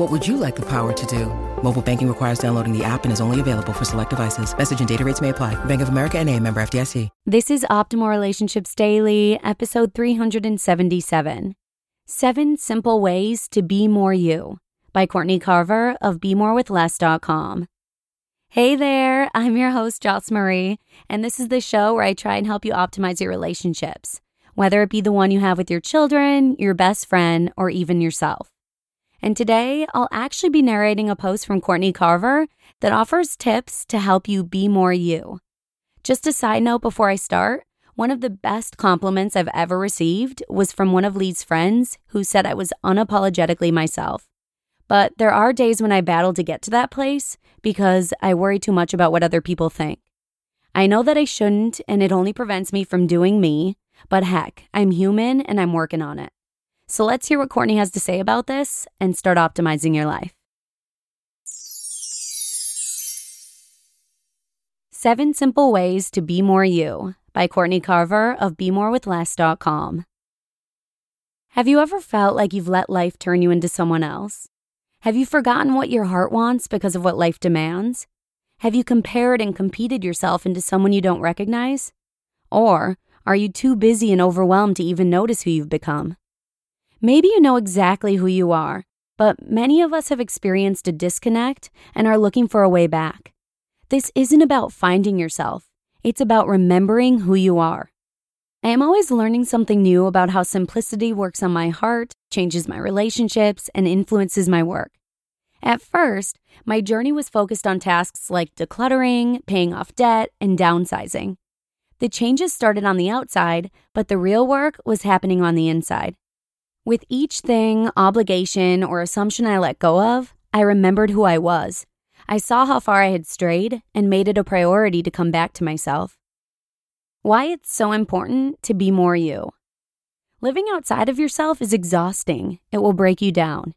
What would you like the power to do? Mobile banking requires downloading the app and is only available for select devices. Message and data rates may apply. Bank of America and a member FDIC. This is Optimal Relationships Daily, episode 377. Seven Simple Ways to Be More You by Courtney Carver of BeMoreWithLess.com. Hey there, I'm your host, Joss Marie, and this is the show where I try and help you optimize your relationships, whether it be the one you have with your children, your best friend, or even yourself. And today, I'll actually be narrating a post from Courtney Carver that offers tips to help you be more you. Just a side note before I start one of the best compliments I've ever received was from one of Lee's friends who said I was unapologetically myself. But there are days when I battle to get to that place because I worry too much about what other people think. I know that I shouldn't, and it only prevents me from doing me, but heck, I'm human and I'm working on it. So let's hear what Courtney has to say about this and start optimizing your life. Seven Simple Ways to Be More You by Courtney Carver of BeMoreWithLess.com. Have you ever felt like you've let life turn you into someone else? Have you forgotten what your heart wants because of what life demands? Have you compared and competed yourself into someone you don't recognize? Or are you too busy and overwhelmed to even notice who you've become? Maybe you know exactly who you are, but many of us have experienced a disconnect and are looking for a way back. This isn't about finding yourself, it's about remembering who you are. I am always learning something new about how simplicity works on my heart, changes my relationships, and influences my work. At first, my journey was focused on tasks like decluttering, paying off debt, and downsizing. The changes started on the outside, but the real work was happening on the inside. With each thing, obligation, or assumption I let go of, I remembered who I was I saw how far I had strayed and made it a priority to come back to myself. Why it's so important to be more you. Living outside of yourself is exhausting. It will break you down.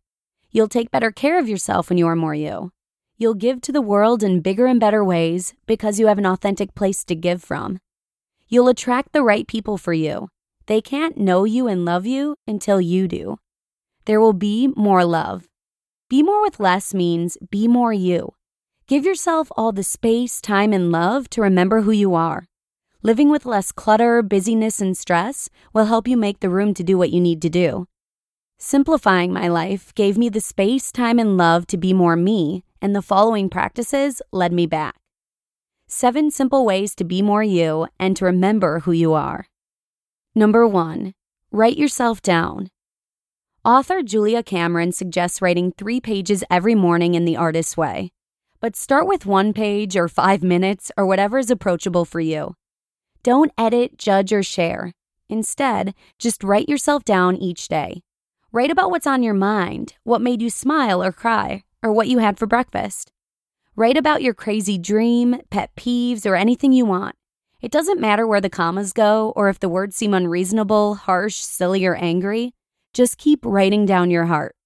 You'll take better care of yourself when you are more you. You'll give to the world in bigger and better ways because you have an authentic place to give from. You'll attract the right people for you. They can't know you and love you until you do. There will be more love. Be more with less means be more you. Give yourself all the space, time, and love to remember who you are. Living with less clutter, busyness, and stress will help you make the room to do what you need to do. Simplifying my life gave me the space, time, and love to be more me, and the following practices led me back. Seven simple ways to be more you and to remember who you are. Number one, write yourself down. Author Julia Cameron suggests writing three pages every morning in the artist's way but start with one page or five minutes or whatever is approachable for you. Don't edit, judge, or share. Instead, just write yourself down each day. Write about what's on your mind, what made you smile or cry, or what you had for breakfast. Write about your crazy dream, pet peeves, or anything you want. It doesn't matter where the commas go or if the words seem unreasonable, harsh, silly, or angry. Just keep writing down your heart.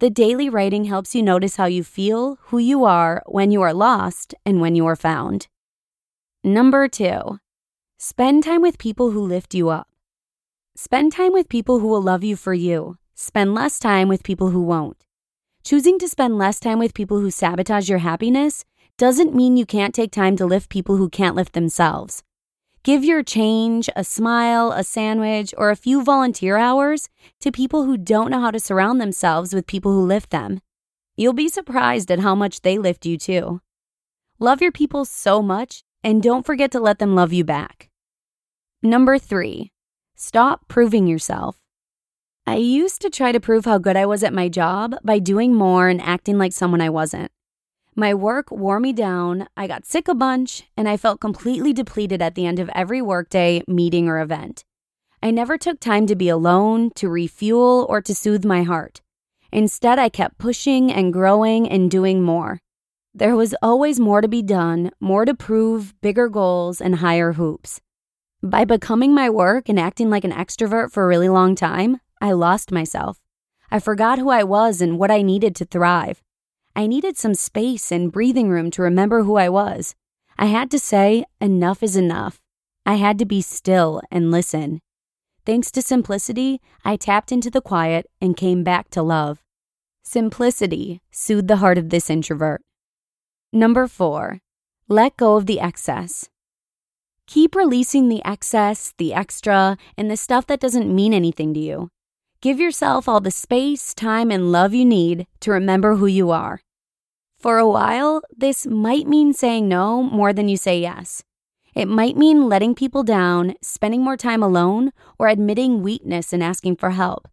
The daily writing helps you notice how you feel, who you are, when you are lost, and when you are found. Number two, spend time with people who lift you up. Spend time with people who will love you for you. Spend less time with people who won't. Choosing to spend less time with people who sabotage your happiness doesn't mean you can't take time to lift people who can't lift themselves. Give your change, a smile, a sandwich, or a few volunteer hours to people who don't know how to surround themselves with people who lift them. You'll be surprised at how much they lift you too. Love your people so much and don't forget to let them love you back. Number three, stop proving yourself. I used to try to prove how good I was at my job by doing more and acting like someone I wasn't. My work wore me down, I got sick a bunch, and I felt completely depleted at the end of every workday, meeting, or event. I never took time to be alone, to refuel, or to soothe my heart. Instead, I kept pushing and growing and doing more. There was always more to be done, more to prove, bigger goals, and higher hoops. By becoming my work and acting like an extrovert for a really long time, I lost myself. I forgot who I was and what I needed to thrive. I needed some space and breathing room to remember who I was. I had to say, enough is enough. I had to be still and listen. Thanks to simplicity, I tapped into the quiet and came back to love. Simplicity soothed the heart of this introvert. Number four, let go of the excess. Keep releasing the excess, the extra, and the stuff that doesn't mean anything to you. Give yourself all the space, time, and love you need to remember who you are. For a while, this might mean saying no more than you say yes. It might mean letting people down, spending more time alone, or admitting weakness and asking for help.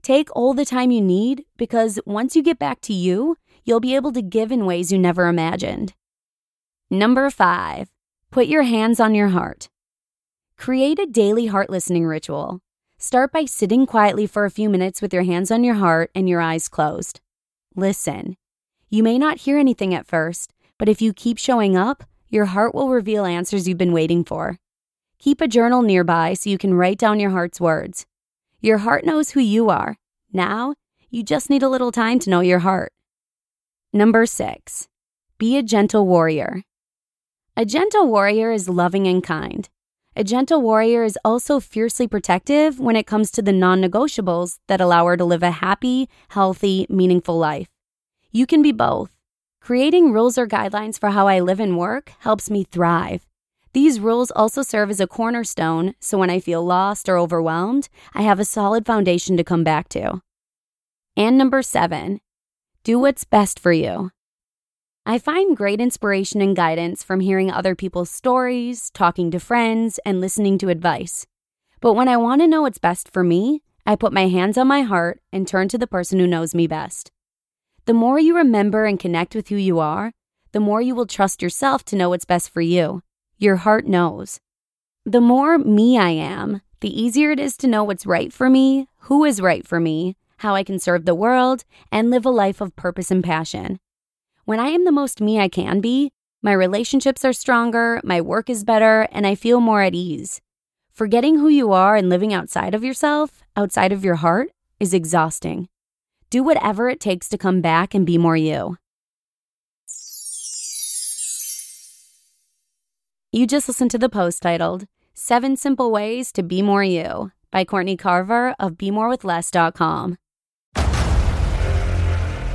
Take all the time you need because once you get back to you, you'll be able to give in ways you never imagined. Number five, put your hands on your heart. Create a daily heart listening ritual. Start by sitting quietly for a few minutes with your hands on your heart and your eyes closed. Listen. You may not hear anything at first, but if you keep showing up, your heart will reveal answers you've been waiting for. Keep a journal nearby so you can write down your heart's words. Your heart knows who you are. Now, you just need a little time to know your heart. Number six, be a gentle warrior. A gentle warrior is loving and kind. A gentle warrior is also fiercely protective when it comes to the non negotiables that allow her to live a happy, healthy, meaningful life. You can be both. Creating rules or guidelines for how I live and work helps me thrive. These rules also serve as a cornerstone, so when I feel lost or overwhelmed, I have a solid foundation to come back to. And number seven, do what's best for you. I find great inspiration and guidance from hearing other people's stories, talking to friends, and listening to advice. But when I want to know what's best for me, I put my hands on my heart and turn to the person who knows me best. The more you remember and connect with who you are, the more you will trust yourself to know what's best for you. Your heart knows. The more me I am, the easier it is to know what's right for me, who is right for me, how I can serve the world, and live a life of purpose and passion. When I am the most me I can be, my relationships are stronger, my work is better, and I feel more at ease. Forgetting who you are and living outside of yourself, outside of your heart, is exhausting. Do whatever it takes to come back and be more you. You just listened to the post titled Seven Simple Ways to Be More You by Courtney Carver of BeMoreWithLess.com.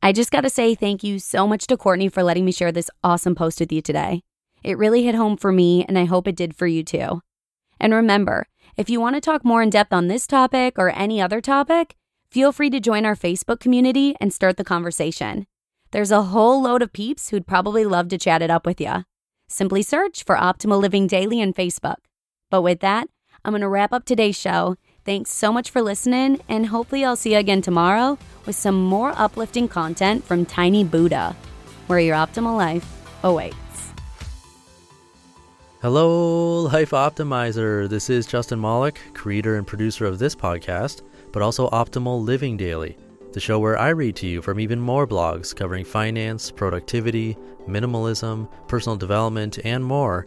I just got to say thank you so much to Courtney for letting me share this awesome post with you today. It really hit home for me, and I hope it did for you too. And remember, if you want to talk more in depth on this topic or any other topic, feel free to join our Facebook community and start the conversation. There's a whole load of peeps who'd probably love to chat it up with you. Simply search for Optimal Living Daily in Facebook. But with that, I'm going to wrap up today's show. Thanks so much for listening, and hopefully, I'll see you again tomorrow with some more uplifting content from Tiny Buddha, where your optimal life awaits. Hello, Life Optimizer. This is Justin Malik, creator and producer of this podcast, but also Optimal Living Daily, the show where I read to you from even more blogs covering finance, productivity, minimalism, personal development, and more